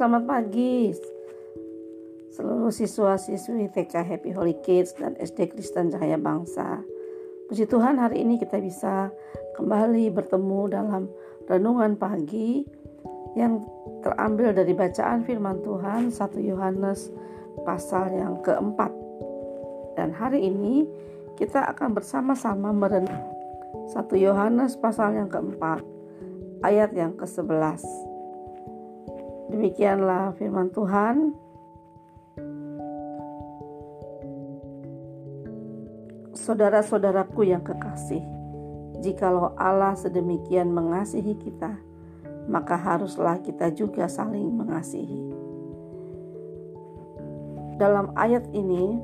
selamat pagi seluruh siswa-siswi TK Happy Holy Kids dan SD Kristen Cahaya Bangsa. Puji Tuhan hari ini kita bisa kembali bertemu dalam renungan pagi yang terambil dari bacaan firman Tuhan 1 Yohanes pasal yang keempat. Dan hari ini kita akan bersama-sama merenung 1 Yohanes pasal yang keempat ayat yang ke-11. Demikianlah firman Tuhan. Saudara-saudaraku yang kekasih, jikalau Allah sedemikian mengasihi kita, maka haruslah kita juga saling mengasihi. Dalam ayat ini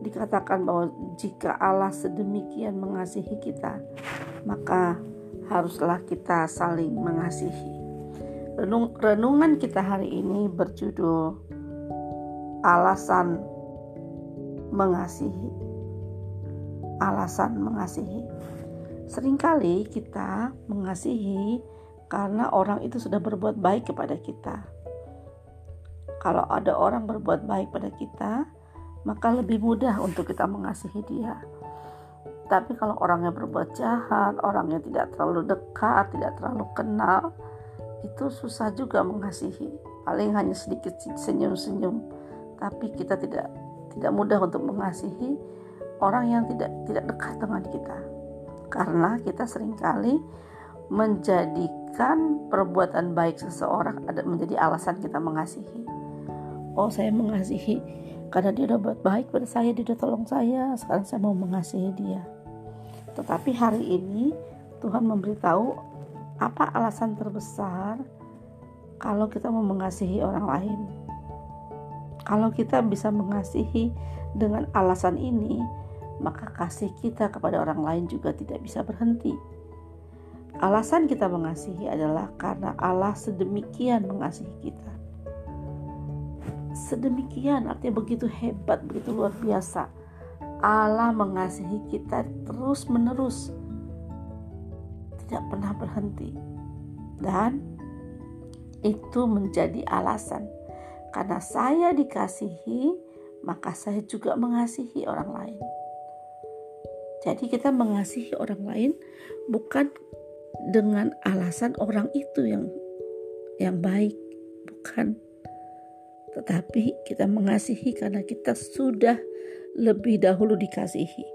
dikatakan bahwa jika Allah sedemikian mengasihi kita, maka haruslah kita saling mengasihi. Renung, renungan kita hari ini berjudul Alasan Mengasihi. Alasan mengasihi. Seringkali kita mengasihi karena orang itu sudah berbuat baik kepada kita. Kalau ada orang berbuat baik pada kita, maka lebih mudah untuk kita mengasihi dia. Tapi kalau orangnya berbuat jahat, orangnya tidak terlalu dekat, tidak terlalu kenal, itu susah juga mengasihi. Paling hanya sedikit senyum-senyum. Tapi kita tidak tidak mudah untuk mengasihi orang yang tidak tidak dekat dengan kita. Karena kita sering kali menjadikan perbuatan baik seseorang ada menjadi alasan kita mengasihi. Oh saya mengasihi karena dia udah buat baik pada saya dia udah tolong saya sekarang saya mau mengasihi dia. Tetapi hari ini Tuhan memberitahu apa alasan terbesar kalau kita mau mengasihi orang lain? Kalau kita bisa mengasihi dengan alasan ini, maka kasih kita kepada orang lain juga tidak bisa berhenti. Alasan kita mengasihi adalah karena Allah sedemikian mengasihi kita. Sedemikian artinya begitu hebat, begitu luar biasa. Allah mengasihi kita terus-menerus tidak pernah berhenti. Dan itu menjadi alasan karena saya dikasihi, maka saya juga mengasihi orang lain. Jadi kita mengasihi orang lain bukan dengan alasan orang itu yang yang baik, bukan. Tetapi kita mengasihi karena kita sudah lebih dahulu dikasihi.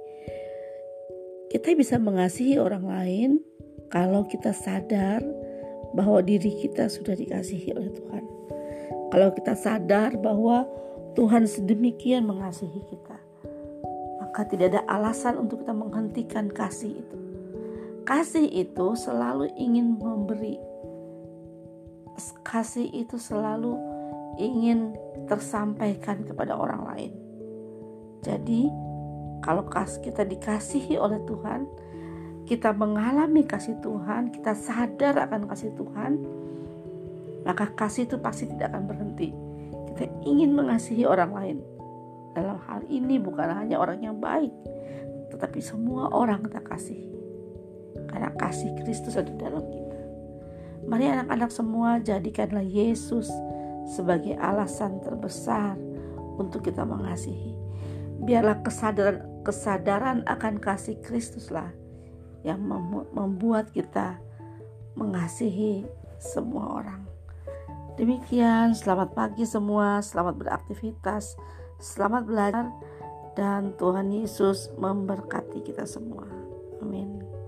Kita bisa mengasihi orang lain kalau kita sadar bahwa diri kita sudah dikasihi oleh Tuhan. Kalau kita sadar bahwa Tuhan sedemikian mengasihi kita, maka tidak ada alasan untuk kita menghentikan kasih itu. Kasih itu selalu ingin memberi. Kasih itu selalu ingin tersampaikan kepada orang lain. Jadi, kalau kita dikasihi oleh Tuhan, kita mengalami kasih Tuhan, kita sadar akan kasih Tuhan, maka kasih itu pasti tidak akan berhenti. Kita ingin mengasihi orang lain. Dalam hal ini bukan hanya orang yang baik, tetapi semua orang kita kasih. Karena kasih Kristus ada dalam kita. Mari anak-anak semua jadikanlah Yesus sebagai alasan terbesar untuk kita mengasihi. Biarlah kesadaran kesadaran akan kasih Kristuslah yang membuat kita mengasihi semua orang. Demikian, selamat pagi semua, selamat beraktivitas, selamat belajar, dan Tuhan Yesus memberkati kita semua. Amin.